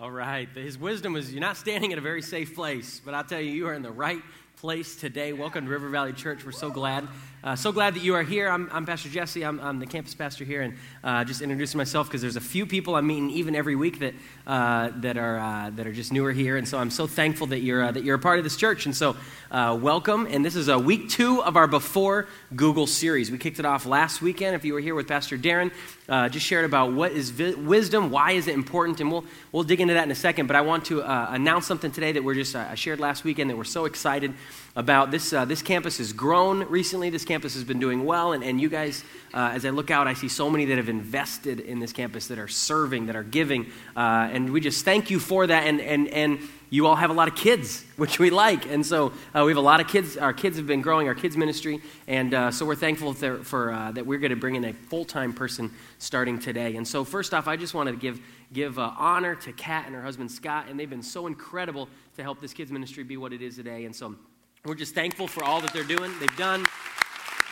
All right. His wisdom is you're not standing in a very safe place, but I'll tell you, you are in the right place today. Welcome to River Valley Church. We're so glad. Uh, so glad that you are here. I'm, I'm Pastor Jesse. I'm, I'm, the campus pastor here, and uh, just introducing myself because there's a few people I'm meeting even every week that uh, that are uh, that are just newer here, and so I'm so thankful that you're uh, that you're a part of this church. And so, uh, welcome. And this is a week two of our Before Google series. We kicked it off last weekend. If you were here with Pastor Darren, Uh, just shared about what is vi- wisdom, why is it important, and we'll we'll dig into that in a second. But I want to uh, announce something today that we're just uh, I shared last weekend that we're so excited about this. this campus has grown recently. This campus has been doing well, and, and you guys, uh, as I look out, I see so many that have invested in this campus, that are serving, that are giving, uh, and we just thank you for that. And, and, and you all have a lot of kids, which we like, and so uh, we have a lot of kids. Our kids have been growing, our kids ministry, and uh, so we're thankful for, for uh, that we're going to bring in a full time person starting today. And so, first off, I just wanted to give give uh, honor to Kat and her husband Scott, and they've been so incredible to help this kids ministry be what it is today. And so we're just thankful for all that they're doing, they've done.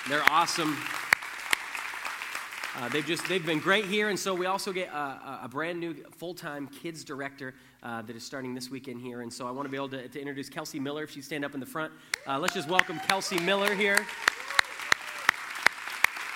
They're awesome. Uh, they've just they've been great here, and so we also get a, a brand new full-time kids director uh, that is starting this weekend here. And so I want to be able to, to introduce Kelsey Miller. If she'd stand up in the front, uh, let's just welcome Kelsey Miller here.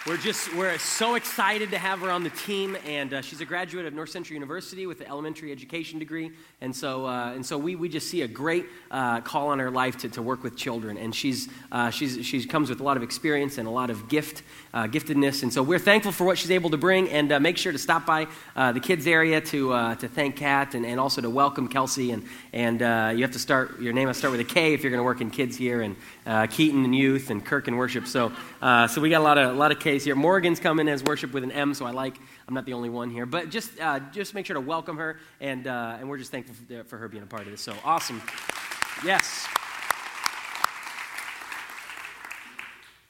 We're just we're so excited to have her on the team, and uh, she's a graduate of North Central University with an elementary education degree, and so uh, and so we, we just see a great uh, call on her life to, to work with children, and she's uh, she's she comes with a lot of experience and a lot of gift uh, giftedness, and so we're thankful for what she's able to bring, and uh, make sure to stop by the kids area to to thank Kat and, and also to welcome Kelsey, and and you have to start your name has to start with a K if you're going to work in kids here, and Keaton and youth, and Kirk and worship, so so we got a lot of a lot of K case here. Morgan's coming as worship with an M, so I like, I'm not the only one here. But just, uh, just make sure to welcome her, and, uh, and we're just thankful for, for her being a part of this. So awesome. Yes.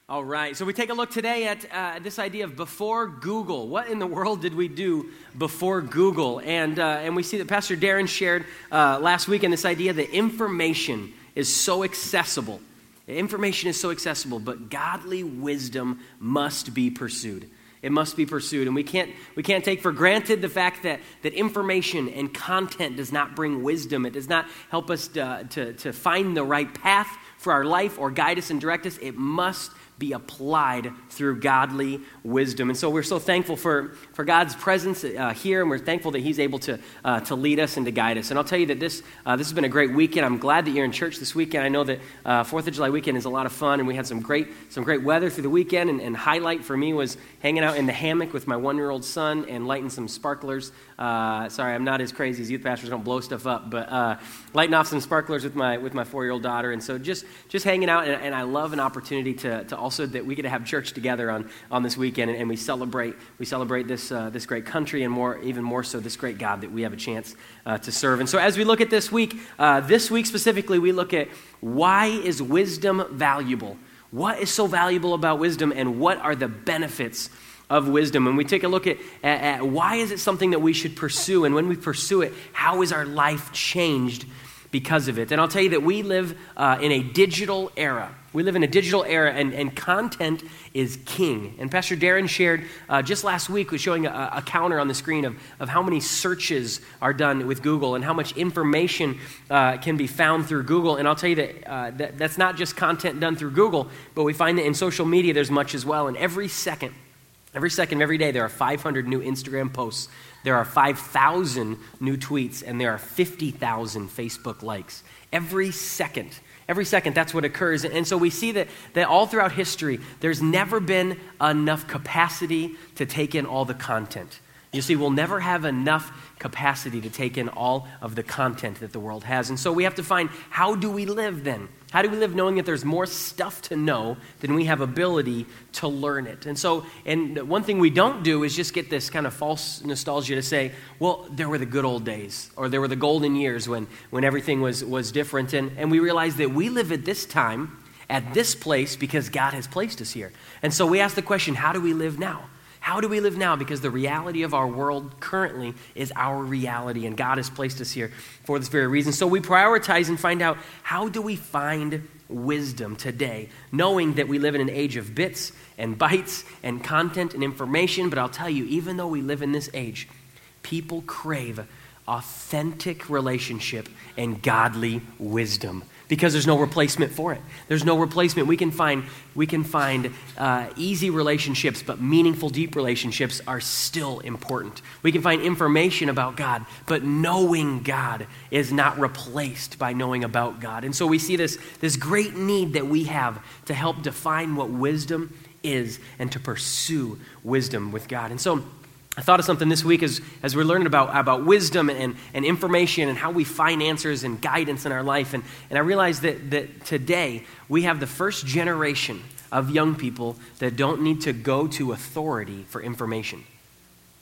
All right, so we take a look today at uh, this idea of before Google. What in the world did we do before Google? And, uh, and we see that Pastor Darren shared uh, last week in this idea that information is so accessible Information is so accessible, but godly wisdom must be pursued. It must be pursued. And we can't, we can't take for granted the fact that, that information and content does not bring wisdom. It does not help us to, to, to find the right path for our life or guide us and direct us. It must be applied through godly wisdom. And so we're so thankful for, for God's presence uh, here, and we're thankful that He's able to, uh, to lead us and to guide us. And I'll tell you that this, uh, this has been a great weekend. I'm glad that you're in church this weekend. I know that uh, Fourth of July weekend is a lot of fun, and we had some great, some great weather through the weekend. And, and highlight for me was hanging out in the hammock with my one year old son and lighting some sparklers. Uh, sorry, I'm not as crazy as youth pastors don't blow stuff up, but uh, lighting off some sparklers with my, with my four year old daughter. And so just, just hanging out, and, and I love an opportunity to, to also that we get to have church together on, on this weekend and, and we celebrate we celebrate this, uh, this great country and more even more so this great God that we have a chance uh, to serve. And so as we look at this week, uh, this week specifically, we look at why is wisdom valuable? What is so valuable about wisdom and what are the benefits of wisdom and we take a look at, at, at, why is it something that we should pursue and when we pursue it how is our life changed because of it and i'll tell you that we live uh, in a digital era we live in a digital era, and, and content is king. And Pastor Darren shared uh, just last week, was showing a, a, counter on the screen of, of how many searches are done with Google and how much information uh, can be found through Google. And I'll tell you that, uh, that that's not just content done through Google, but we find that in social media there's much as well. And every second, every second, every day, there are 500 new Instagram posts, there are 5,000 new tweets, and there are 50,000 Facebook likes. Every second. Every second, that's what occurs. And so we see that, that all throughout history, there's never been enough capacity to take in all the content. You see, we'll never have enough capacity to take in all of the content that the world has. And so we have to find how do we live then? How do we live knowing that there's more stuff to know than we have ability to learn it? And so, and one thing we don't do is just get this kind of false nostalgia to say, well, there were the good old days, or there were the golden years when, when everything was, was different. And, and we realize that we live at this time, at this place, because God has placed us here. And so we ask the question, how do we live now? How do we live now? Because the reality of our world currently is our reality, and God has placed us here for this very reason. So we prioritize and find out how do we find wisdom today, knowing that we live in an age of bits and bytes and content and information. But I'll tell you, even though we live in this age, people crave authentic relationship and godly wisdom because there's no replacement for it. There's no replacement. We can find, we can find uh, easy relationships, but meaningful, deep relationships are still important. We can find information about God, but knowing God is not replaced by knowing about God. And so we see this, this great need that we have to help define what wisdom is and to pursue wisdom with God. And so I thought of something this week as, as we're learning about, about wisdom and, and information and how we find answers and guidance in our life. And, and I realized that, that today we have the first generation of young people that don't need to go to authority for information.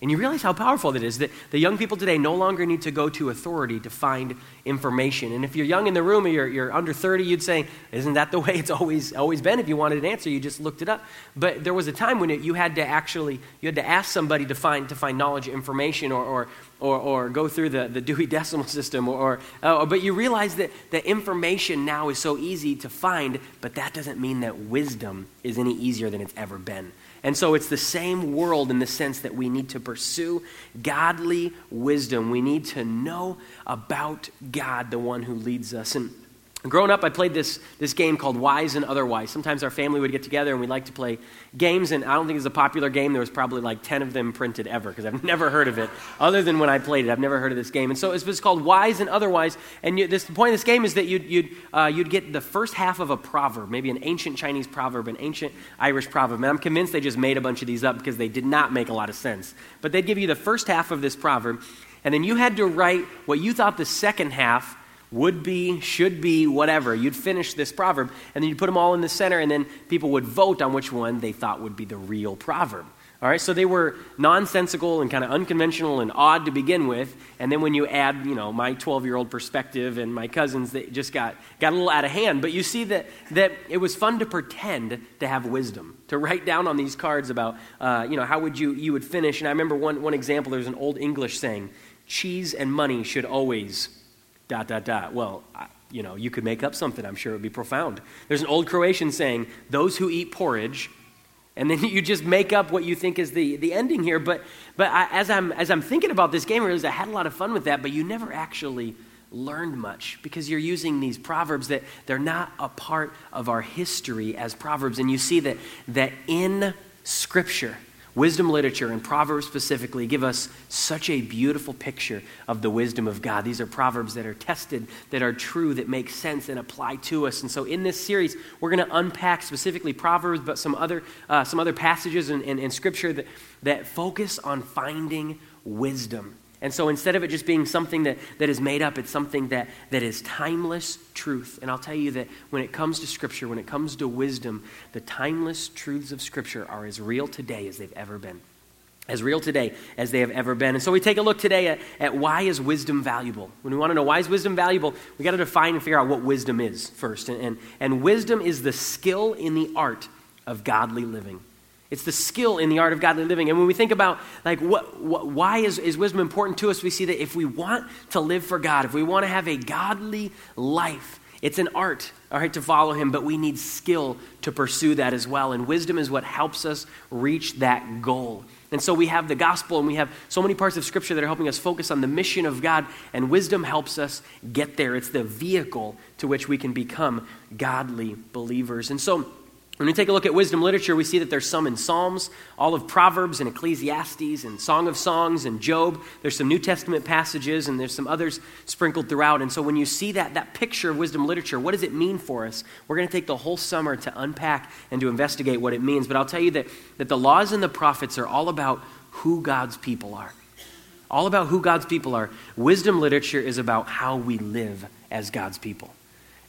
And you realize how powerful that is that the young people today no longer need to go to authority to find information. And if you're young in the room or you're, you're under 30, you'd say, Isn't that the way it's always, always been? If you wanted an answer, you just looked it up. But there was a time when it, you had to actually you had to ask somebody to find, to find knowledge, information, or, or, or, or go through the, the Dewey Decimal System. Or, or uh, but you realize that the information now is so easy to find, but that doesn't mean that wisdom is any easier than it's ever been. And so it's the same world in the sense that we need to pursue godly wisdom. We need to know about God, the one who leads us. And Growing up, I played this, this game called Wise and Otherwise. Sometimes our family would get together and we'd like to play games, and I don't think it's a popular game. There was probably like 10 of them printed ever because I've never heard of it other than when I played it. I've never heard of this game. And so it was called Wise and Otherwise. And you, this, the point of this game is that you'd, you'd, uh, you'd get the first half of a proverb, maybe an ancient Chinese proverb, an ancient Irish proverb. And I'm convinced they just made a bunch of these up because they did not make a lot of sense. But they'd give you the first half of this proverb, and then you had to write what you thought the second half would be, should be, whatever. You'd finish this proverb, and then you'd put them all in the center, and then people would vote on which one they thought would be the real proverb. All right, so they were nonsensical and kind of unconventional and odd to begin with, and then when you add, you know, my 12-year-old perspective and my cousins, they just got, got a little out of hand. But you see that, that it was fun to pretend to have wisdom, to write down on these cards about, uh, you know, how would you, you would finish. And I remember one, one example, there's an old English saying, cheese and money should always dot, dot, dot. Well, you know, you could make up something. I'm sure it would be profound. There's an old Croatian saying, those who eat porridge, and then you just make up what you think is the, the ending here. But, but I, as, I'm, as I'm thinking about this game, I realized I had a lot of fun with that, but you never actually learned much because you're using these proverbs that they're not a part of our history as proverbs. And you see that, that in Scripture, Wisdom literature and Proverbs specifically give us such a beautiful picture of the wisdom of God. These are Proverbs that are tested, that are true, that make sense and apply to us. And so in this series, we're going to unpack specifically Proverbs, but some other, uh, some other passages in, in, in Scripture that, that focus on finding wisdom and so instead of it just being something that, that is made up, it's something that, that is timeless truth. And I'll tell you that when it comes to Scripture, when it comes to wisdom, the timeless truths of Scripture are as real today as they've ever been. As real today as they have ever been. And so we take a look today at, at why is wisdom valuable. When we want to know why is wisdom valuable, we got to define and figure out what wisdom is first. And, and, and wisdom is the skill in the art of godly living. It's the skill in the art of godly living. And when we think about, like, what, what, why is, is wisdom important to us, we see that if we want to live for God, if we want to have a godly life, it's an art, all right, to follow Him, but we need skill to pursue that as well. And wisdom is what helps us reach that goal. And so we have the gospel and we have so many parts of Scripture that are helping us focus on the mission of God, and wisdom helps us get there. It's the vehicle to which we can become godly believers. And so, when we take a look at wisdom literature, we see that there's some in Psalms, all of Proverbs and Ecclesiastes and Song of Songs and Job. There's some New Testament passages and there's some others sprinkled throughout. And so when you see that, that picture of wisdom literature, what does it mean for us? We're going to take the whole summer to unpack and to investigate what it means. But I'll tell you that, that the laws and the prophets are all about who God's people are. All about who God's people are. Wisdom literature is about how we live as God's people.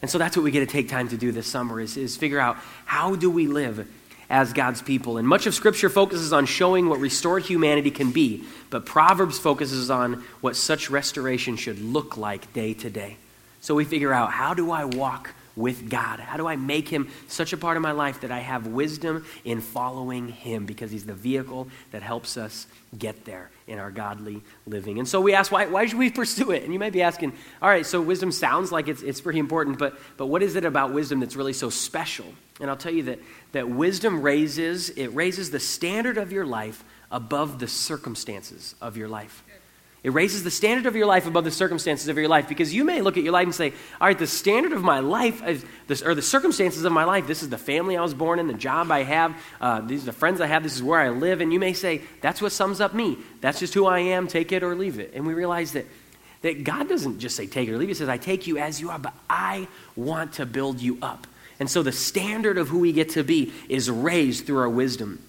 And so that's what we get to take time to do this summer is, is figure out how do we live as God's people. And much of Scripture focuses on showing what restored humanity can be, but Proverbs focuses on what such restoration should look like day to day. So we figure out how do I walk with God? How do I make Him such a part of my life that I have wisdom in following Him because He's the vehicle that helps us get there in our godly living. And so we ask, why, why should we pursue it? And you might be asking, all right, so wisdom sounds like it's, it's pretty important, but, but what is it about wisdom that's really so special? And I'll tell you that, that wisdom raises, it raises the standard of your life above the circumstances of your life. It raises the standard of your life above the circumstances of your life because you may look at your life and say, all right, the standard of my life, is this, or the circumstances of my life, this is the family I was born in, the job I have, uh, these are the friends I have, this is where I live. And you may say, that's what sums up me. That's just who I am, take it or leave it. And we realize that, that God doesn't just say take it or leave it. He says, I take you as you are, but I want to build you up. And so the standard of who we get to be is raised through our wisdom.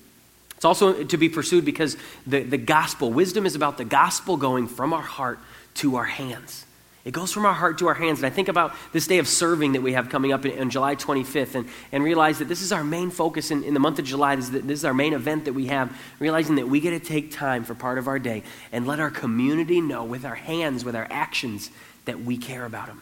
It's also to be pursued because the, the gospel, wisdom is about the gospel going from our heart to our hands. It goes from our heart to our hands. And I think about this day of serving that we have coming up on July 25th and, and realize that this is our main focus in, in the month of July. This is, the, this is our main event that we have, realizing that we get to take time for part of our day and let our community know with our hands, with our actions, that we care about them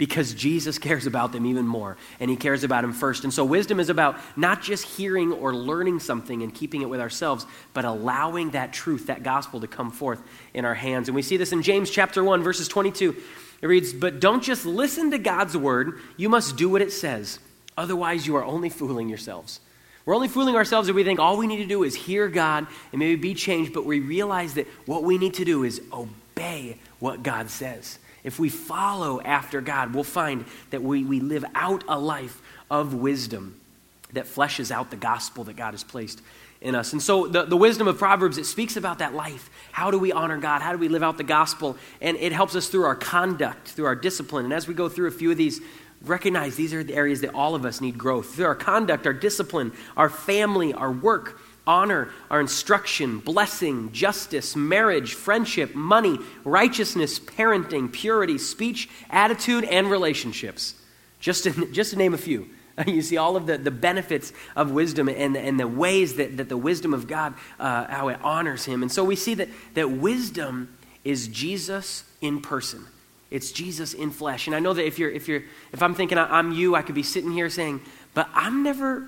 because Jesus cares about them even more, and He cares about them first. And so, wisdom is about not just hearing or learning something and keeping it with ourselves, but allowing that truth, that gospel, to come forth in our hands. And we see this in James chapter 1, verses 22. It reads, But don't just listen to God's word, you must do what it says. Otherwise, you are only fooling yourselves. We're only fooling ourselves if we think all we need to do is hear God and maybe be changed, but we realize that what we need to do is obey what God says. If we follow after God, we'll find that we, we live out a life of wisdom that fleshes out the gospel that God has placed in us. And so the, the wisdom of Proverbs, it speaks about that life. How do we honor God? How do we live out the gospel? And it helps us through our conduct, through our discipline. And as we go through a few of these, recognize these are the areas that all of us need growth. Through our conduct, our discipline, our family, our work, honor, our instruction, blessing, justice, marriage, friendship, money, righteousness, parenting, purity, speech, attitude, and relationships. Just to, just to name a few. You see all of the, the benefits of wisdom and, and the ways that, that the wisdom of God, uh, how it honors Him. And so we see that, that wisdom is Jesus in person. It's Jesus in flesh. And I know that if you're, if you're, if I'm thinking I'm you, I could be sitting here saying, but I'm never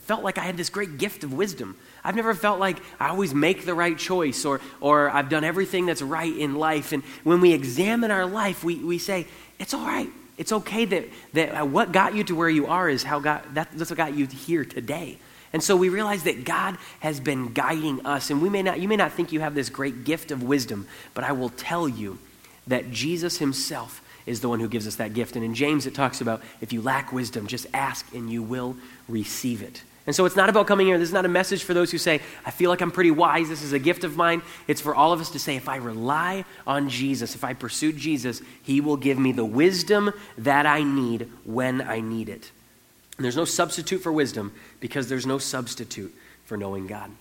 felt like I had this great gift of wisdom. I've never felt like I always make the right choice or, or I've done everything that's right in life. And when we examine our life, we, we say, it's all right. It's okay that, that what got you to where you are is how God, that, that's what got you here today. And so we realize that God has been guiding us. And we may not, you may not think you have this great gift of wisdom, but I will tell you that Jesus himself is the one who gives us that gift. And in James, it talks about if you lack wisdom, just ask and you will receive it. And so it's not about coming here. This is not a message for those who say, I feel like I'm pretty wise. This is a gift of mine. It's for all of us to say, if I rely on Jesus, if I pursue Jesus, He will give me the wisdom that I need when I need it. And there's no substitute for wisdom because there's no substitute for knowing God.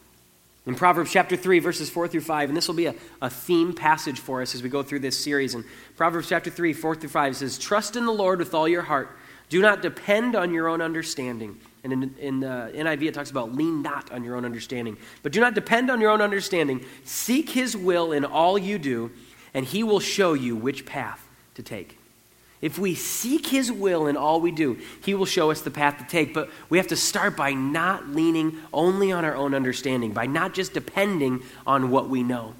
In Proverbs chapter 3, verses 4 through 5, and this will be a, a theme passage for us as we go through this series. In Proverbs chapter 3, 4 through 5, it says, Trust in the Lord with all your heart. Do not depend on your own understanding. And in, in uh, the NIV, it talks about lean not on your own understanding. But do not depend on your own understanding. Seek his will in all you do, and he will show you which path to take. If we seek his will in all we do, he will show us the path to take. But we have to start by not leaning only on our own understanding, by not just depending on what we know.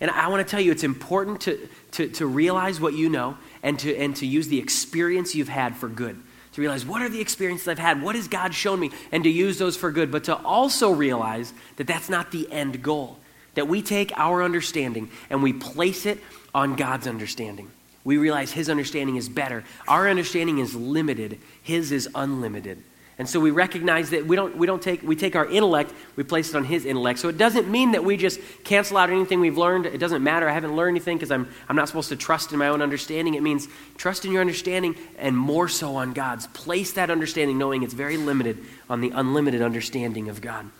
And I want to tell you, it's important to, to, to realize what you know and to, and to use the experience you've had for good to realize what are the experiences I've had? What has God shown me? And to use those for good, but to also realize that that's not the end goal. That we take our understanding and we place it on God's understanding. We realize His understanding is better. Our understanding is limited, His is unlimited. And so we recognize that we don't, we don't take, we take our intellect, we place it on his intellect. So it doesn't mean that we just cancel out anything we've learned. It doesn't matter. I haven't learned anything because I'm, I'm not supposed to trust in my own understanding. It means trust in your understanding and more so on God's. Place that understanding knowing it's very limited on the unlimited understanding of God.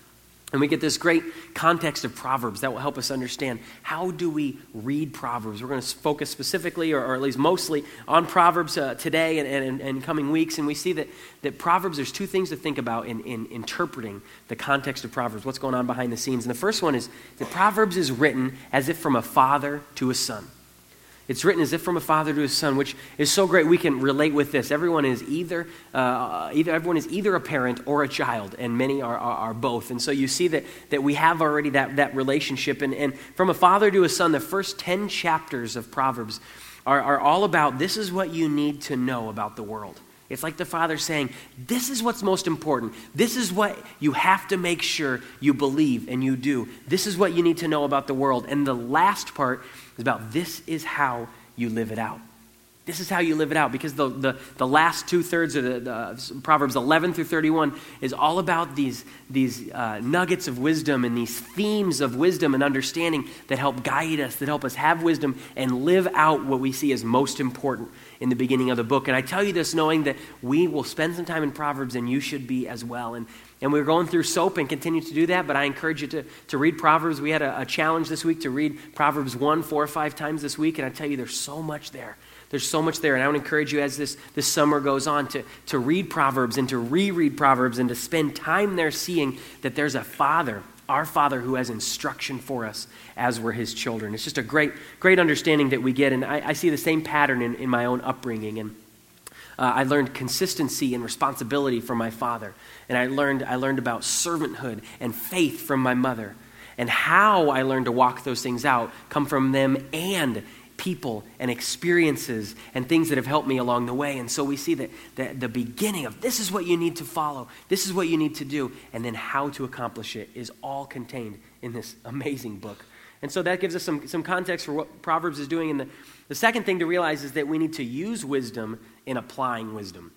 And we get this great context of Proverbs that will help us understand how do we read Proverbs. We're going to focus specifically, or, or at least mostly, on Proverbs uh, today and, and, and, coming weeks. And we see that, that Proverbs, there's two things to think about in, in interpreting the context of Proverbs, what's going on behind the scenes. And the first one is that Proverbs is written as if from a father to a son. It's written as if from a father to his son, which is so great we can relate with this. Everyone is either, uh, either everyone is either a parent or a child, and many are, are, are, both. And so you see that, that we have already that, that relationship. And, and from a father to a son, the first 10 chapters of Proverbs are, are all about this is what you need to know about the world. It's like the father saying, This is what's most important. This is what you have to make sure you believe and you do. This is what you need to know about the world. And the last part is about this is how you live it out. This is how you live it out because the, the, the last two thirds of the, the, Proverbs 11 through 31 is all about these, these uh, nuggets of wisdom and these themes of wisdom and understanding that help guide us, that help us have wisdom and live out what we see as most important in the beginning of the book. And I tell you this knowing that we will spend some time in Proverbs and you should be as well. And, and we're going through SOAP and continue to do that, but I encourage you to, to read Proverbs. We had a, a challenge this week to read Proverbs 1 four or five times this week, and I tell you there's so much there there's so much there. And I would encourage you as this, this summer goes on to, to read Proverbs and to reread Proverbs and to spend time there seeing that there's a Father, our Father, who has instruction for us as we're His children. It's just a great, great understanding that we get. And I, I see the same pattern in, in my own upbringing. And uh, I learned consistency and responsibility from my father. And I learned, I learned about servanthood and faith from my mother. And how I learned to walk those things out come from them and people and experiences and things that have helped me along the way. And so we see that, that the beginning of this is what you need to follow, this is what you need to do, and then how to accomplish it is all contained in this amazing book. And so that gives us some, some context for what Proverbs is doing. And the, the second thing to realize is that we need to use wisdom in applying wisdom.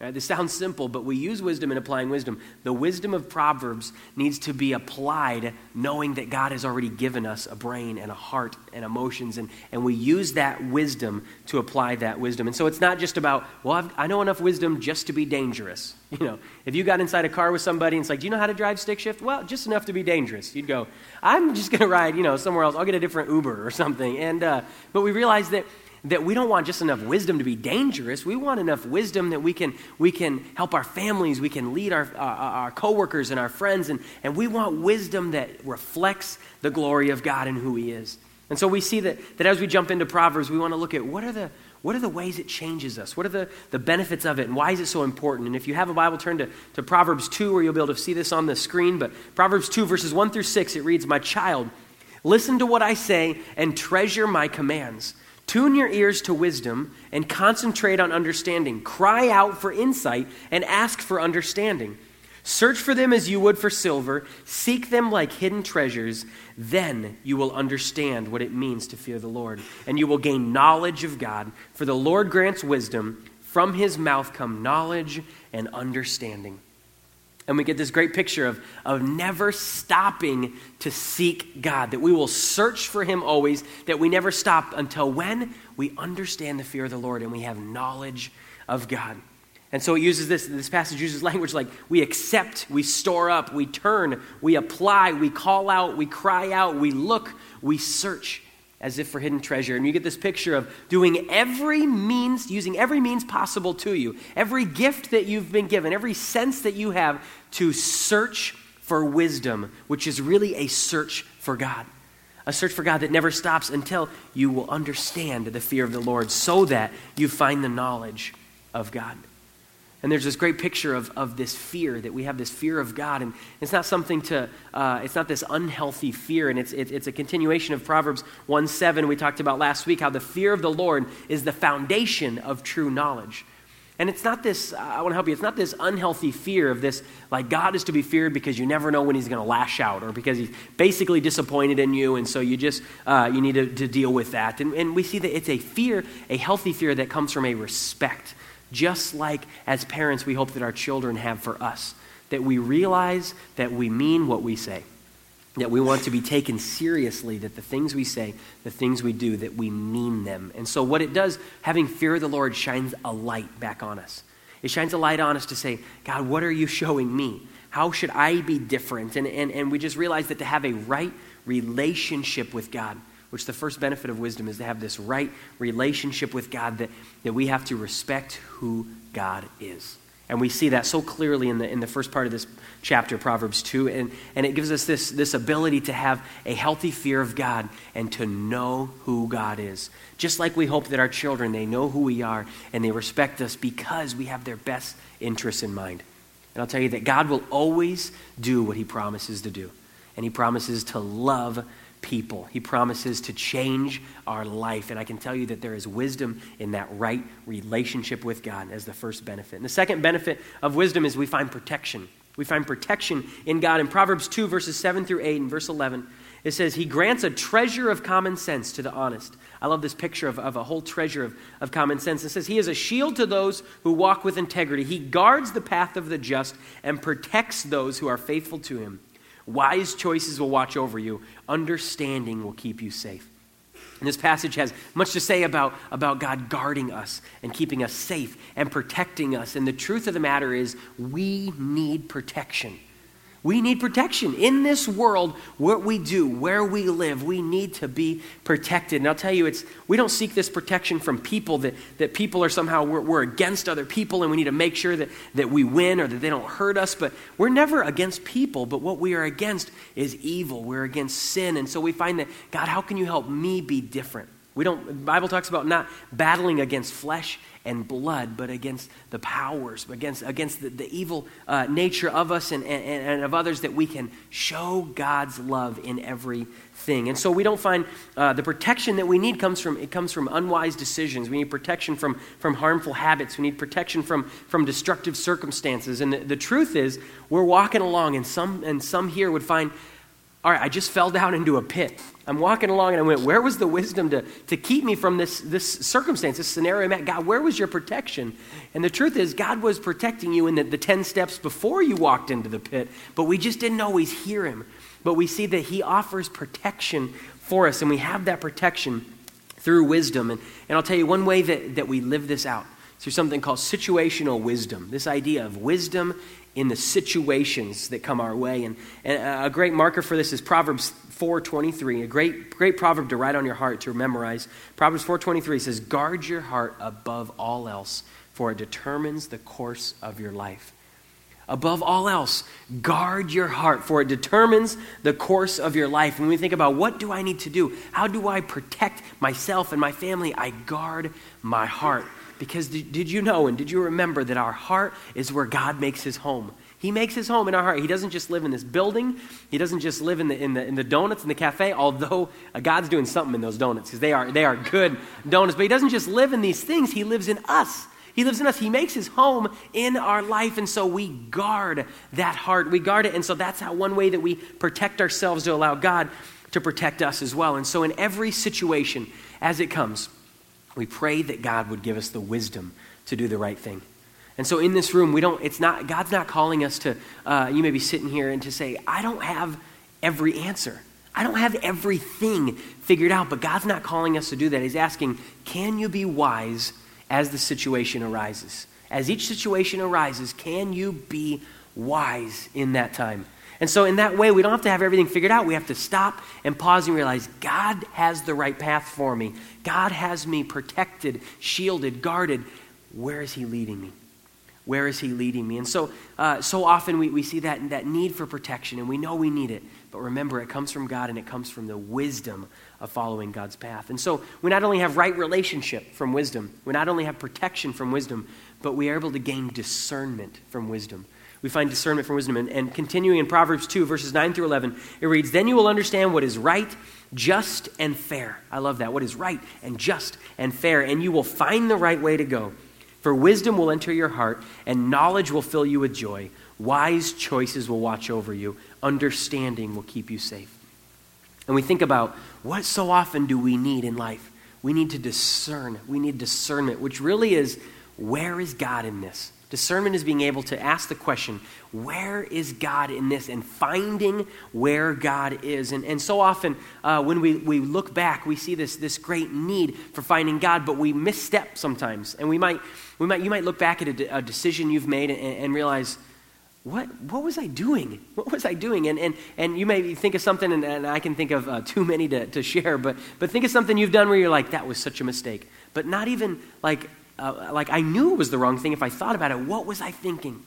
Right? This sounds simple, but we use wisdom in applying wisdom. The wisdom of Proverbs needs to be applied knowing that God has already given us a brain and a heart and emotions, and, and we use that wisdom to apply that wisdom. And so it's not just about, well, I've, i know enough wisdom just to be dangerous. You know, if you got inside a car with somebody and it's like, do you know how to drive stick shift? Well, just enough to be dangerous. You'd go, I'm just going to ride, you know, somewhere else. I'll get a different Uber or something. And, uh, but we realize that that we don't want just enough wisdom to be dangerous. We want enough wisdom that we can, we can help our families, we can lead our, our, our coworkers and our friends, and, and we want wisdom that reflects the glory of God and who He is. And so we see that, that as we jump into Proverbs, we want to look at what are the, what are the ways it changes us? What are the, the benefits of it? And why is it so important? And if you have a Bible, turn to, to Proverbs 2, where you'll be able to see this on the screen. But Proverbs 2, verses 1 through 6, it reads, My child, listen to what I say and treasure my commands Tune your ears to wisdom and concentrate on understanding. Cry out for insight and ask for understanding. Search for them as you would for silver. Seek them like hidden treasures. Then you will understand what it means to fear the Lord, and you will gain knowledge of God. For the Lord grants wisdom. From his mouth come knowledge and understanding. And we get this great picture of, of never stopping to seek God, that we will search for Him always, that we never stop until when we understand the fear of the Lord and we have knowledge of God. And so it uses this, this passage uses language like we accept, we store up, we turn, we apply, we call out, we cry out, we look, we search as if for hidden treasure. And you get this picture of doing every means, using every means possible to you, every gift that you've been given, every sense that you have to search for wisdom, which is really a search for God. A search for God that never stops until you will understand the fear of the Lord so that you find the knowledge of God. And there's this great picture of, of this fear, that we have this fear of God. And it's not something to, uh, it's not this unhealthy fear. And it's, it, it's a continuation of Proverbs 1 7 we talked about last week, how the fear of the Lord is the foundation of true knowledge. And it's not this, I want to help you, it's not this unhealthy fear of this, like God is to be feared because you never know when he's going to lash out or because he's basically disappointed in you. And so you just, uh, you need to, to deal with that. And, and we see that it's a fear, a healthy fear that comes from a respect just like as parents we hope that our children have for us. That we realize that we mean what we say. That we want to be taken seriously, that the things we say, the things we do, that we mean them. And so, what it does, having fear of the Lord shines a light back on us. It shines a light on us to say, God, what are you showing me? How should I be different? And, and, and we just realize that to have a right relationship with God, which the first benefit of wisdom is to have this right relationship with God that, that we have to respect who God is. And we see that so clearly in the, in the first part of this chapter, Proverbs 2. And, and it gives us this, this ability to have a healthy fear of God and to know who God is. Just like we hope that our children, they know who we are and they respect us because we have their best interests in mind. And I'll tell you that God will always do what he promises to do. And he promises to love people. He promises to change our life. And I can tell you that there is wisdom in that right relationship with God as the first benefit. And the second benefit of wisdom is we find protection. We find protection in God. In Proverbs 2, verses 7 through 8, and verse 11, It says, He grants a treasure of common sense to the honest. I love this picture of, of a whole treasure of, of common sense. It says, He is a shield to those who walk with integrity. He guards the path of the just and protects those who are faithful to Him. Wise choices will watch over you, understanding will keep you safe. And this passage has much to say about, about God guarding us and keeping us safe and protecting us. And the truth of the matter is, we need protection. We need protection. In this world, what we do, where we live, we need to be protected. And I'll tell you, it's, we don't seek this protection from people that, that people are somehow, we're, we're against other people and we need to make sure that, that we win or that they don't hurt us. But we're never against people, but what we are against is evil. We're against sin. And so we find that, God, how can you help me be different? We don't, the Bible talks about not battling against flesh and blood, but against the powers, against, against the, the evil uh, nature of us and, and, and, of others, that we can show God's love in everything. And so we don't find uh, the protection that we need comes from, it comes from unwise decisions. We need protection from, from harmful habits. We need protection from, from destructive circumstances. And the, the truth is, we're walking along, and some, and some here would find, all right, I just fell down into a pit. I'm walking along and I went, Where was the wisdom to, to keep me from this, this circumstance, this scenario I'm at? God, where was your protection? And the truth is, God was protecting you in the, the 10 steps before you walked into the pit, but we just didn't always hear Him. But we see that He offers protection for us, and we have that protection through wisdom. And, and I'll tell you one way that, that we live this out through something called situational wisdom. This idea of wisdom in the situations that come our way. And, and a great marker for this is Proverbs 4.23, a great, great proverb to write on your heart to memorize. Proverbs 4.23 says, Guard your heart above all else, for it determines the course of your life. Above all else, guard your heart, for it determines the course of your life. When we think about what do I need to do? How do I protect myself and my family? I guard my heart. Because did, did you know and did you remember that our heart is where God makes his home? He makes his home in our heart. He doesn't just live in this building. He doesn't just live in the, in the, in the donuts in the cafe, although God's doing something in those donuts because they are, they are good donuts. But he doesn't just live in these things, he lives in us. He lives in us. He makes his home in our life. And so we guard that heart. We guard it. And so that's how one way that we protect ourselves to allow God to protect us as well. And so in every situation as it comes, we pray that God would give us the wisdom to do the right thing. And so in this room, we don't, it's not, God's not calling us to, uh, you may be sitting here and to say, I don't have every answer. I don't have everything figured out, but God's not calling us to do that. He's asking, can you be wise as the situation arises? As each situation arises, can you be wise in that time? And so, in that way, we don't have to have everything figured out. We have to stop and pause and realize God has the right path for me. God has me protected, shielded, guarded. Where is He leading me? Where is He leading me? And so, uh, so often we, we see that, that need for protection, and we know we need it. But remember, it comes from God and it comes from the wisdom of following God's path. And so, we not only have right relationship from wisdom, we not only have protection from wisdom, but we are able to gain discernment from wisdom we find discernment from wisdom. And, and, continuing in Proverbs 2, verses 9 through 11, it reads, Then you will understand what is right, just, and fair. I love that. What is right and just and fair. And you will find the right way to go. For wisdom will enter your heart, and knowledge will fill you with joy. Wise choices will watch over you, understanding will keep you safe. And we think about what so often do we need in life? We need to discern. We need discernment, which really is where is God in this? Discernment is being able to ask the question, where is God in this? And finding where God is. And, and so often, uh, when we, we look back, we see this, this great need for finding God, but we misstep sometimes. And we might, we might, you might look back at a, a decision you've made and, and, realize, what, what was I doing? What was I doing? And, and, and you may think of something, and, and I can think of uh, too many to, to share, but, but think of something you've done where you're like, that was such a mistake. But not even like uh, like I knew it was the wrong thing if I thought about it. What was I thinking?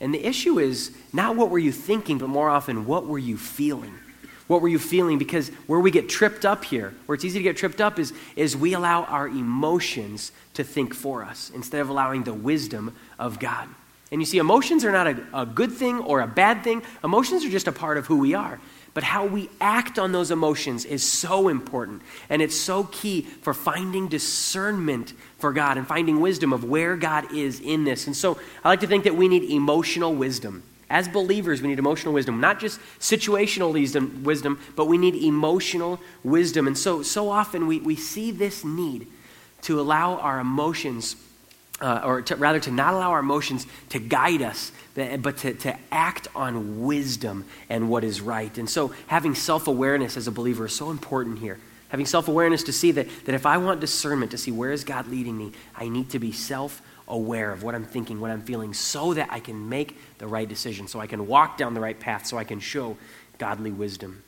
And the issue is not what were you thinking, but more often, what were you feeling? What were you feeling? Because where we get tripped up here, where it's easy to get tripped up, is, is we allow our emotions to think for us instead of allowing the wisdom of God. And you see, emotions are not a, a good thing or a bad thing, emotions are just a part of who we are. But how we act on those emotions is so important. And it's so key for finding discernment for God and finding wisdom of where God is in this. And so I like to think that we need emotional wisdom. As believers, we need emotional wisdom, not just situational wisdom, but we need emotional wisdom. And so, so often we, we see this need to allow our emotions, uh, or to, rather to not allow our emotions to guide us, but to, to act on wisdom and what is right. And so having self awareness as a believer is so important here. Having self awareness to see that, that if I want discernment to see where is God leading me, I need to be self aware of what I'm thinking, what I'm feeling, so that I can make the right decision, so I can walk down the right path, so I can show godly wisdom.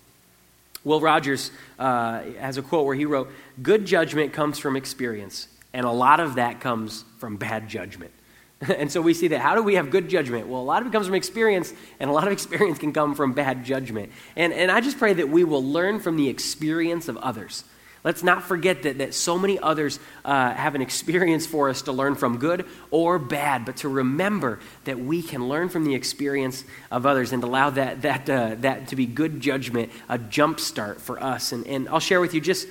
Will Rogers uh, has a quote where he wrote, Good judgment comes from experience, and a lot of that comes from bad judgment. and so we see that. How do we have good judgment? Well, a lot of it comes from experience, and a lot of experience can come from bad judgment. And, and I just pray that we will learn from the experience of others. Let's not forget that, that so many others uh, have an experience for us to learn from, good or bad, but to remember that we can learn from the experience of others and allow that, that, uh, that to be good judgment, a jump start for us. And, and I'll share with you just.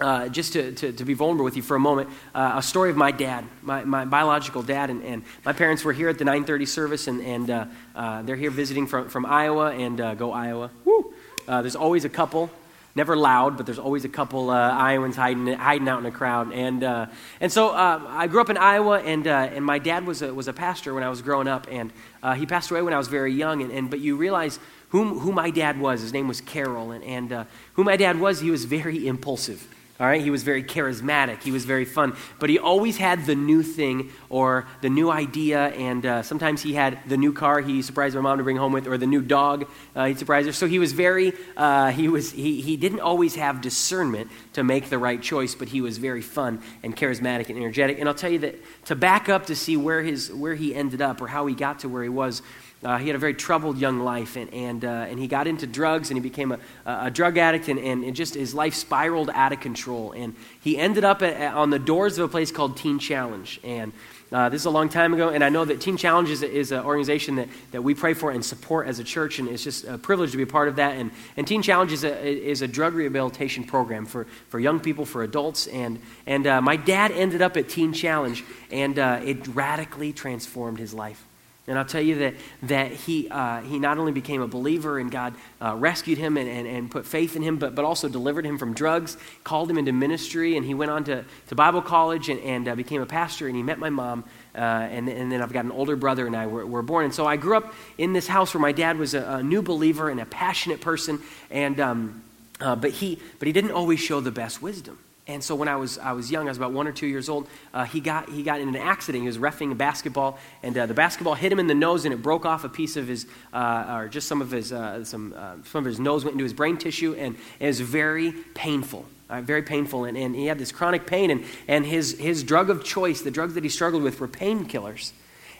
Uh, just to, to, to, be vulnerable with you for a moment, uh, a story of my dad, my, my biological dad, and, and, my parents were here at the 9:30 service, and, and uh, uh, they're here visiting from, from Iowa, and uh, go Iowa! Woo! there's always a couple never loud, but there's always a couple uh, Iowans hiding, hiding out in a crowd. And, uh, and so uh, I grew up in Iowa, and, uh, and my dad was a, was a pastor when I was growing up, and uh, he passed away when I was very young. And, and, but you realize whom, who my dad was. His name was Carol, and, and uh, who my dad was, he was very impulsive. All right, he was very charismatic. He was very fun, but he always had the new thing or the new idea. And uh, sometimes he had the new car he surprised my mom to bring home with, or the new dog uh, he surprised her. So he was very uh, he was he he didn't always have discernment to make the right choice, but he was very fun and charismatic and energetic. And I'll tell you that to back up to see where his where he ended up or how he got to where he was uh, he had a very troubled young life, and, and, uh, and he got into drugs, and he became a, a drug addict, and, and just his life spiraled out of control. And he ended up at, at, on the doors of a place called Teen Challenge. And uh, this is a long time ago, and I know that Teen Challenge is, is an organization that, that we pray for and support as a church, and it's just a privilege to be a part of that. And, and Teen Challenge is a, is a drug rehabilitation program for, for young people, for adults. And, and uh, my dad ended up at Teen Challenge, and uh, it radically transformed his life. And I'll tell you that, that he, uh, he not only became a believer and God uh, rescued him and, and, and put faith in him, but, but also delivered him from drugs, called him into ministry, and he went on to, to Bible college and, and uh, became a pastor, and he met my mom. Uh, and, and then I've got an older brother, and I were, were, born. And so I grew up in this house where my dad was a, a new believer and a passionate person, and, um, uh, but, he, but he didn't always show the best wisdom. And so when I was, I was young, I was about one or two years old, uh, he, got, he got in an accident. He was refing a basketball, and uh, the basketball hit him in the nose, and it broke off a piece of his, uh, or just some of his, uh, some, uh, some of his nose went into his brain tissue, and it was very painful. Very painful, and, and he had this chronic pain, and, and his, his drug of choice, the drugs that he struggled with, were painkillers.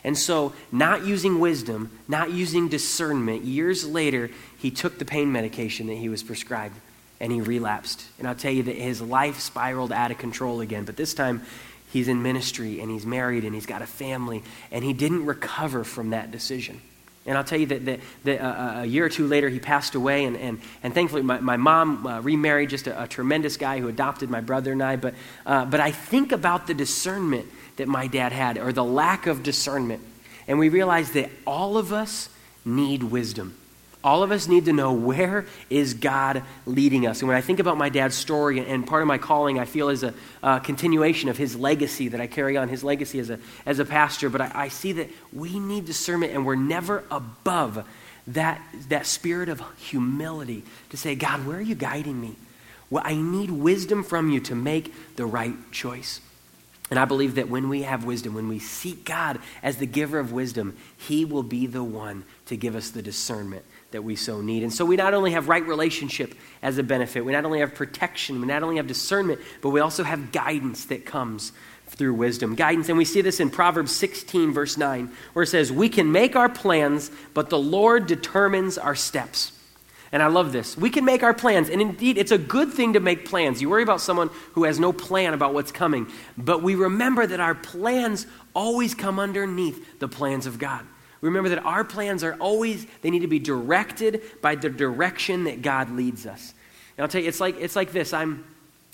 And so, not using wisdom, not using discernment, years later, he took the pain medication that he was prescribed and he relapsed. And I'll tell you that his life spiraled out of control again. But this time, he's in ministry and he's married and he's got a family, and he didn't recover from that decision. And I'll tell you that, that, that uh, uh, a year or two later, he passed away. And, and, and thankfully, my, my mom uh, remarried just a, a, tremendous guy who adopted my brother and I. But, uh, but I think about the discernment that my dad had, or the lack of discernment. And we realize that all of us need wisdom. All of us need to know where is God leading us. And when I think about my dad's story and part of my calling, I feel is a, a continuation of his legacy that I carry on, his legacy as a, as a pastor. But I, I see that we need discernment and we're never above that, that spirit of humility to say, God, where are you guiding me? Well, I need wisdom from you to make the right choice. And I believe that when we have wisdom, when we seek God as the giver of wisdom, He will be the one to give us the discernment that we so need. And so we not only have right relationship as a benefit, we not only have protection, we not only have discernment, but we also have guidance that comes through wisdom. Guidance, and we see this in Proverbs 16, verse 9, where it says, We can make our plans, but the Lord determines our steps. And I love this. We can make our plans, and indeed, it's a good thing to make plans. You worry about someone who has no plan about what's coming, but we remember that our plans always come underneath the plans of God. Remember that our plans are always, they need to be directed by the direction that God leads us. And I'll tell you, it's like, it's like this. I'm,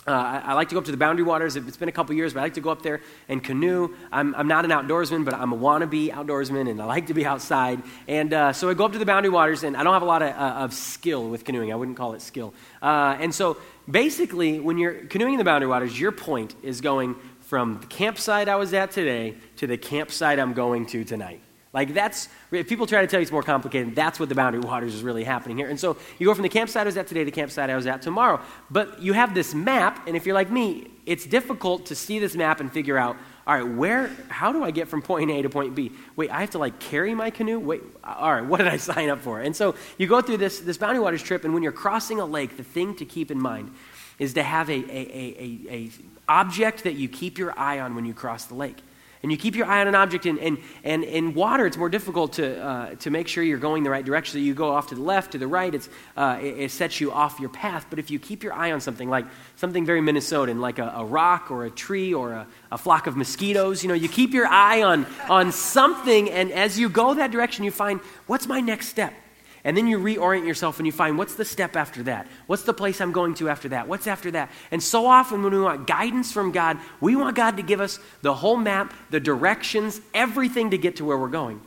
uh, I, I, like to go up to the Boundary Waters. It's been a couple years, but I like to go up there and canoe. I'm, I'm not an outdoorsman, but I'm a wannabe outdoorsman, and I like to be outside. And uh, so I go up to the Boundary Waters, and I don't have a lot of, uh, of skill with canoeing. I wouldn't call it skill. Uh, and so basically, when you're canoeing in the Boundary Waters, your point is going from the campsite I was at today to the campsite I'm going to tonight. Like that's, if people try to tell you it's more complicated, that's what the boundary waters is really happening here. And so you go from the campsite I was at today to campsite I was at tomorrow. But you have this map, and if you're like me, it's difficult to see this map and figure out, all right, where, how do I get from point A to point B? Wait, I have to like carry my canoe? Wait, all right, what did I sign up for? And so you go through this, this boundary waters trip, and when you're crossing a lake, the thing to keep in mind is to have a, a, a, a, a object that you keep your eye on when you cross the lake and you keep your eye on an object and, and, and in water it's more difficult to, uh, to make sure you're going the right direction. So you go off to the left to the right it's, uh, it, it, sets you off your path. But if you keep your eye on something like something very minnesotan like a, a rock or a tree or a, a, flock of mosquitoes you know you keep your eye on, on something. And as you go that direction you find what's my next step and then you reorient yourself and you find what's the step after that? What's the place I'm going to after that? What's after that? And so often when we want guidance from God, we want God to give us the whole map, the directions, everything to get to where we're going.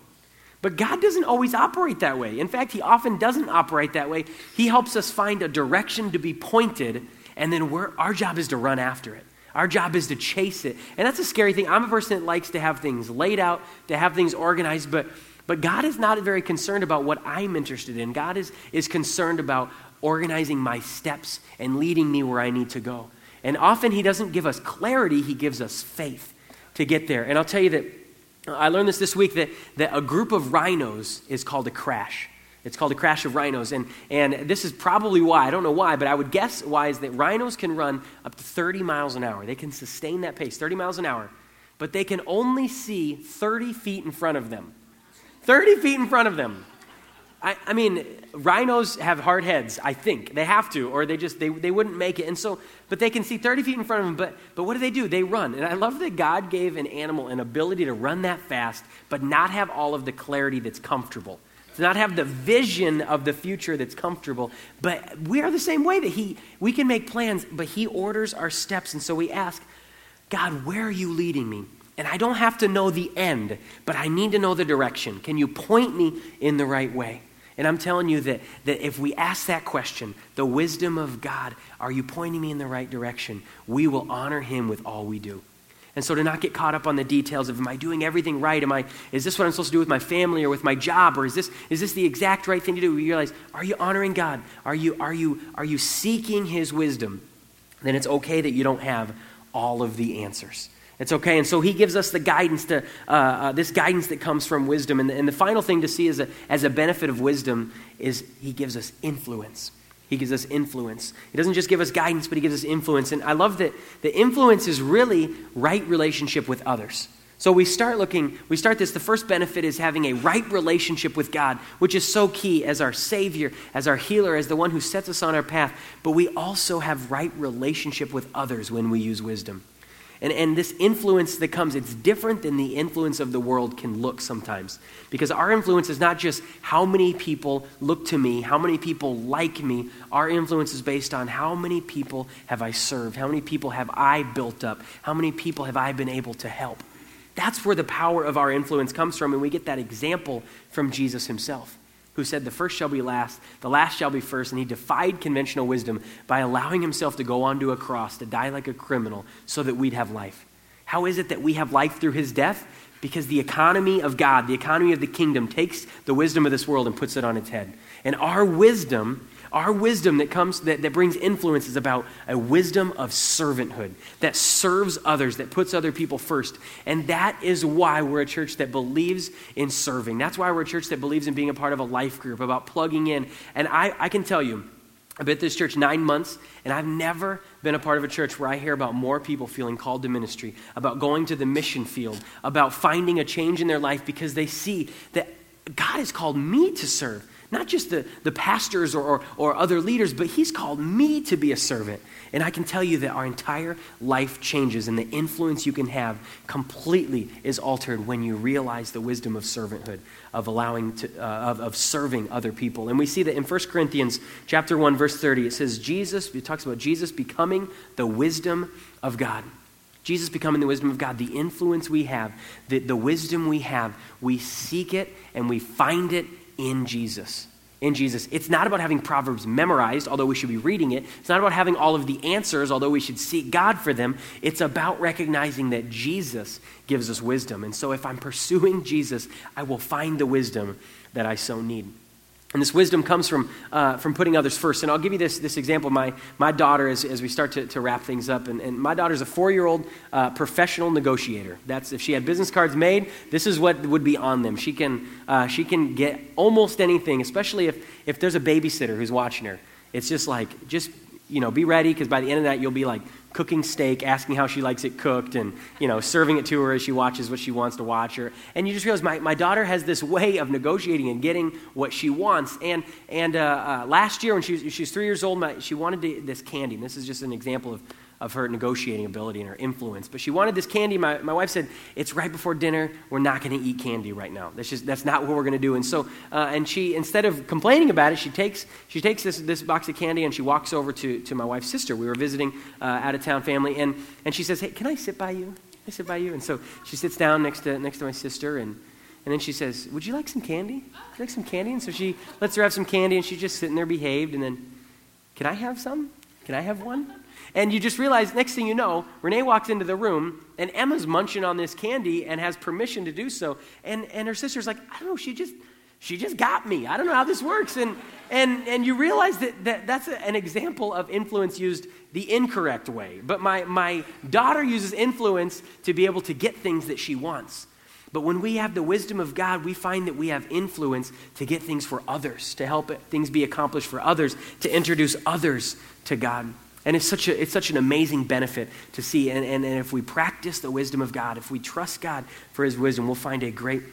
But God doesn't always operate that way. In fact, He often doesn't operate that way. He helps us find a direction to be pointed, and then our job is to run after it. Our job is to chase it. And that's a scary thing. I'm a person that likes to have things laid out, to have things organized, but but God is not very concerned about what I'm interested in. God is, is concerned about organizing my steps and leading me where I need to go. And often He doesn't give us clarity, He gives us faith to get there. And I'll tell you that I learned this this week that, that a group of rhinos is called a crash. It's called a crash of rhinos. And, and this is probably why, I don't know why, but I would guess why is that rhinos can run up to 30 miles an hour. They can sustain that pace, 30 miles an hour, but they can only see 30 feet in front of them. 30 feet in front of them. I, I, mean, rhinos have hard heads, I think. They have to, or they just, they, they wouldn't make it. And so, but they can see 30 feet in front of them, but, but what do they do? They run. And I love that God gave an animal an ability to run that fast, but not have all of the clarity that's comfortable. To not have the vision of the future that's comfortable. But we are the same way that He, we can make plans, but He orders our steps. And so we ask, God, where are you leading me? And I don't have to know the end, but I need to know the direction. Can you point me in the right way? And I'm telling you that, that if we ask that question, the wisdom of God, are you pointing me in the right direction? We will honor him with all we do. And so to not get caught up on the details of am I doing everything right? Am I is this what I'm supposed to do with my family or with my job? Or is this is this the exact right thing to do? We realize, are you honoring God? Are you are you are you seeking his wisdom? Then it's okay that you don't have all of the answers. It's okay. And so he gives us the guidance to, uh, uh, this guidance that comes from wisdom. And the, and the final thing to see as a, as a benefit of wisdom is he gives us influence. He gives us influence. He doesn't just give us guidance, but he gives us influence. And I love that the influence is really right relationship with others. So we start looking, we start this. The first benefit is having a right relationship with God, which is so key as our Savior, as our healer, as the one who sets us on our path. But we also have right relationship with others when we use wisdom. And, and this influence that comes, it's different than the influence of the world can look sometimes. Because our influence is not just how many people look to me, how many people like me. Our influence is based on how many people have I served, how many people have I built up, how many people have I been able to help. That's where the power of our influence comes from, and we get that example from Jesus himself who said, The first shall be last, the last shall be first. And he defied conventional wisdom by allowing himself to go onto a cross, to die like a criminal, so that we'd have life. How is it that we have life through his death? Because the economy of God, the economy of the kingdom, takes the wisdom of this world and puts it on its head. And our wisdom our wisdom that comes that, that brings influence is about a wisdom of servanthood that serves others, that puts other people first. And that is why we're a church that believes in serving. That's why we're a church that believes in being a part of a life group, about plugging in. And I, I can tell you, I've been at this church nine months, and I've never been a part of a church where I hear about more people feeling called to ministry, about going to the mission field, about finding a change in their life because they see that God has called me to serve. Not just the, the pastors or, or, or other leaders, but He's called me to be a servant. And I can tell you that our entire life changes and the influence you can have completely is altered when you realize the wisdom of servanthood, of allowing to, uh, of, of serving other people. And we see that in 1 Corinthians chapter 1, verse 30, it says, Jesus, it talks about Jesus becoming the wisdom of God. Jesus becoming the wisdom of God, the influence we have, the, the wisdom we have, we seek it and we find it in Jesus in Jesus. It's not about having Proverbs memorized, although we should be reading it. It's not about having all of the answers, although we should seek God for them. It's about recognizing that Jesus gives us wisdom. And so if I'm pursuing Jesus, I will find the wisdom that I so need. And this wisdom comes from, uh, from putting others first. And I'll give you this, this example. My, my daughter, as, as we start to, to wrap things up, and, and my daughter's a four year old uh, professional negotiator. That's if she had business cards made, this is what would be on them. She can, uh, she can get almost anything, especially if, if there's a babysitter who's watching her. It's just like, just, you know, be ready because by the end of that, you'll be like, cooking steak, asking how she likes it cooked, and you know, serving it to her as she watches what she wants to watch her. And you just realize my, my daughter has this way of negotiating and getting what she wants. And and uh, uh, last year when she was, she was three years old, my, she wanted to, this candy. And this is just an example of of her negotiating ability and her influence. But she wanted this candy. My, my wife said, It's right before dinner. We're not going to eat candy right now. That's, just, that's not what we're going to do. And so, uh, and she, instead of complaining about it, she takes, she takes this, this box of candy and she walks over to, to my wife's sister. We were visiting uh, out of town family. And, and she says, Hey, can I sit by you? Can I sit by you? And so she sits down next to, next to my sister and and then she says, Would you like some candy? Would you like some candy? And so she lets her have some candy, and she's just sitting there behaved. And then, Can I have some? Can I have one? And you just realize, next thing you know, Renee walks into the room and Emma's munching on this candy and has permission to do so. And, and her sister's like, I don't know, she just, she just got me. I don't know how this works. And, and, and you realize that, that that's a, an example of influence used the incorrect way. But my, my daughter uses influence to be able to get things that she wants. But when we have the wisdom of God, we find that we have influence to get things for others, to help things be accomplished for others, to introduce others to God. And it's such, a, it's such an amazing benefit to see. And, and, and if we practice the wisdom of God, if we trust God for his wisdom, we'll find a great,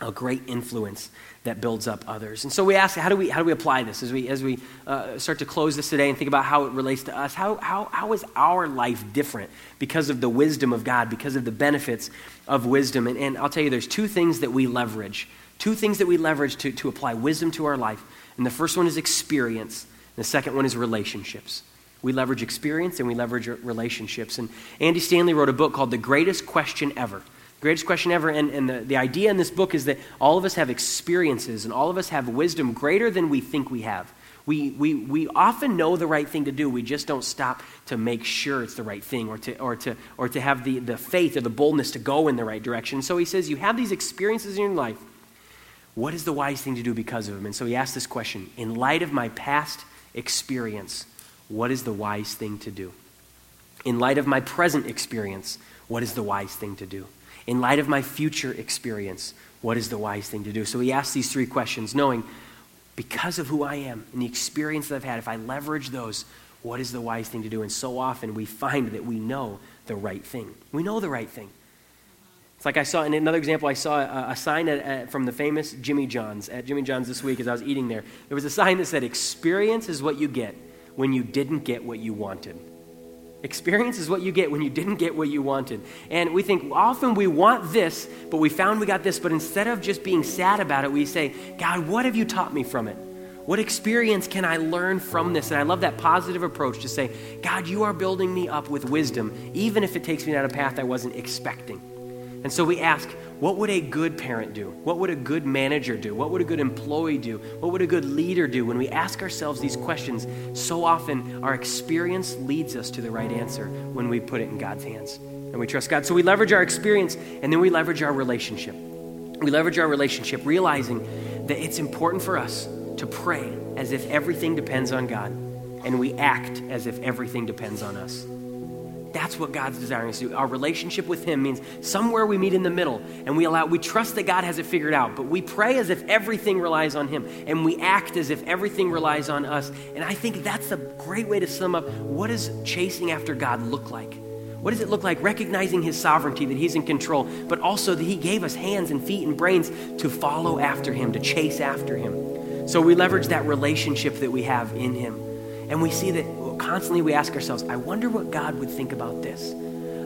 a great influence that builds up others. And so we ask, how do we, how do we apply this as we, as we uh, start to close this today and think about how it relates to us? How, how, how is our life different because of the wisdom of God, because of the benefits of wisdom? And, and I'll tell you, there's two things that we leverage, two things that we leverage to, to apply wisdom to our life. And the first one is experience, and the second one is relationships. We leverage experience and we leverage relationships. And Andy Stanley wrote a book called The Greatest Question Ever. Greatest question ever. And, and the, the idea in this book is that all of us have experiences and all of us have wisdom greater than we think we have. We, we, we often know the right thing to do. We just don't stop to make sure it's the right thing or to, or to, or to have the, the faith or the boldness to go in the right direction. So he says, You have these experiences in your life. What is the wise thing to do because of them? And so he asked this question In light of my past experience, what is the wise thing to do? In light of my present experience, what is the wise thing to do? In light of my future experience, what is the wise thing to do? So he asks these three questions, knowing because of who I am and the experience that I've had, if I leverage those, what is the wise thing to do? And so often we find that we know the right thing. We know the right thing. It's like I saw, in another example, I saw a, a sign at, at, from the famous Jimmy John's, at Jimmy John's this week as I was eating there. There was a sign that said, Experience is what you get when you didn't get what you wanted. Experience is what you get when you didn't get what you wanted. And we think often we want this, but we found we got this. But instead of just being sad about it, we say, God, what have you taught me from it? What experience can I learn from this? And I love that positive approach to say, God, you are building me up with wisdom, even if it takes me down a path I wasn't expecting. And so we ask, what would a good parent do? What would a good manager do? What would a good employee do? What would a good leader do? When we ask ourselves these questions, so often our experience leads us to the right answer when we put it in God's hands and we trust God. So we leverage our experience and then we leverage our relationship. We leverage our relationship, realizing that it's important for us to pray as if everything depends on God and we act as if everything depends on us. That's what God's desiring us to do. Our relationship with Him means somewhere we meet in the middle and we allow, we trust that God has it figured out, but we pray as if everything relies on Him and we act as if everything relies on us. And I think that's a great way to sum up what does chasing after God look like? What does it look like recognizing His sovereignty, that He's in control, but also that He gave us hands and feet and brains to follow after Him, to chase after Him? So we leverage that relationship that we have in Him. And we see that constantly we ask ourselves, I wonder what God would think about this.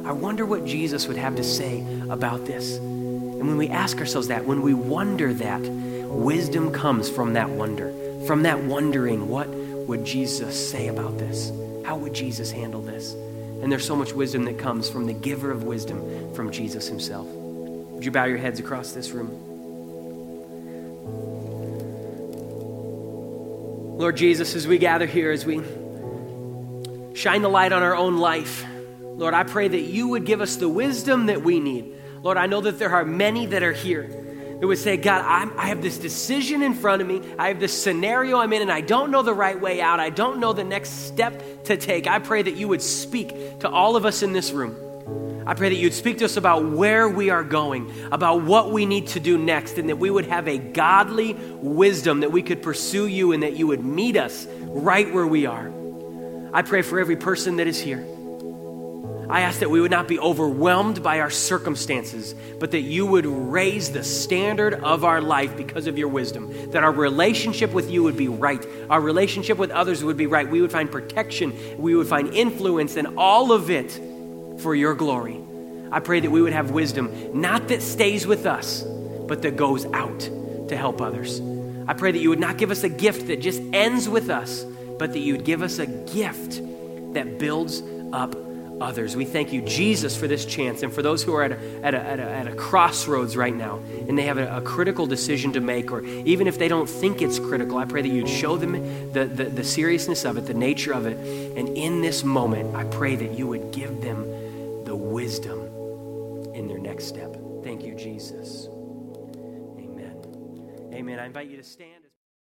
I wonder what Jesus would have to say about this. And when we ask ourselves that, when we wonder that, wisdom comes from that wonder, from that wondering, what would Jesus say about this? How would Jesus handle this? And there's so much wisdom that comes from the giver of wisdom, from Jesus himself. Would you bow your heads across this room? Lord Jesus, as we gather here, as we shine the light on our own life, Lord, I pray that you would give us the wisdom that we need Lord, I know that there are many that are here that would say, God, I'm, i have this decision in front of me. I have this scenario I'm in, and I don't know the right way out. I don't know the next step to take. I pray that you would speak to all of us in this room. I pray that you'd speak to us about where we are going, about what we need to do next, and that we would have a godly wisdom that we could pursue you and that you would meet us right where we are. I pray for every person that is here. I ask that we would not be overwhelmed by our circumstances, but that you would raise the standard of our life because of your wisdom. That our relationship with you would be right, our relationship with others would be right. We would find protection, we would find influence, and all of it for your glory. I pray that we would have wisdom, not that stays with us, but that goes out to help others. I pray that you would not give us a gift that just ends with us, but that you would give us a gift that builds up others. We thank you, Jesus, for this chance and for those who are at a, at a, at a, at a crossroads right now and they have a, a, critical decision to make, or even if they don't think it's critical, I pray that you'd show them the, the, the seriousness of it, the nature of it. And in this moment, I pray that you would give them the wisdom in their next step. Thank you, Jesus. Amen. Amen. I invite you to stand.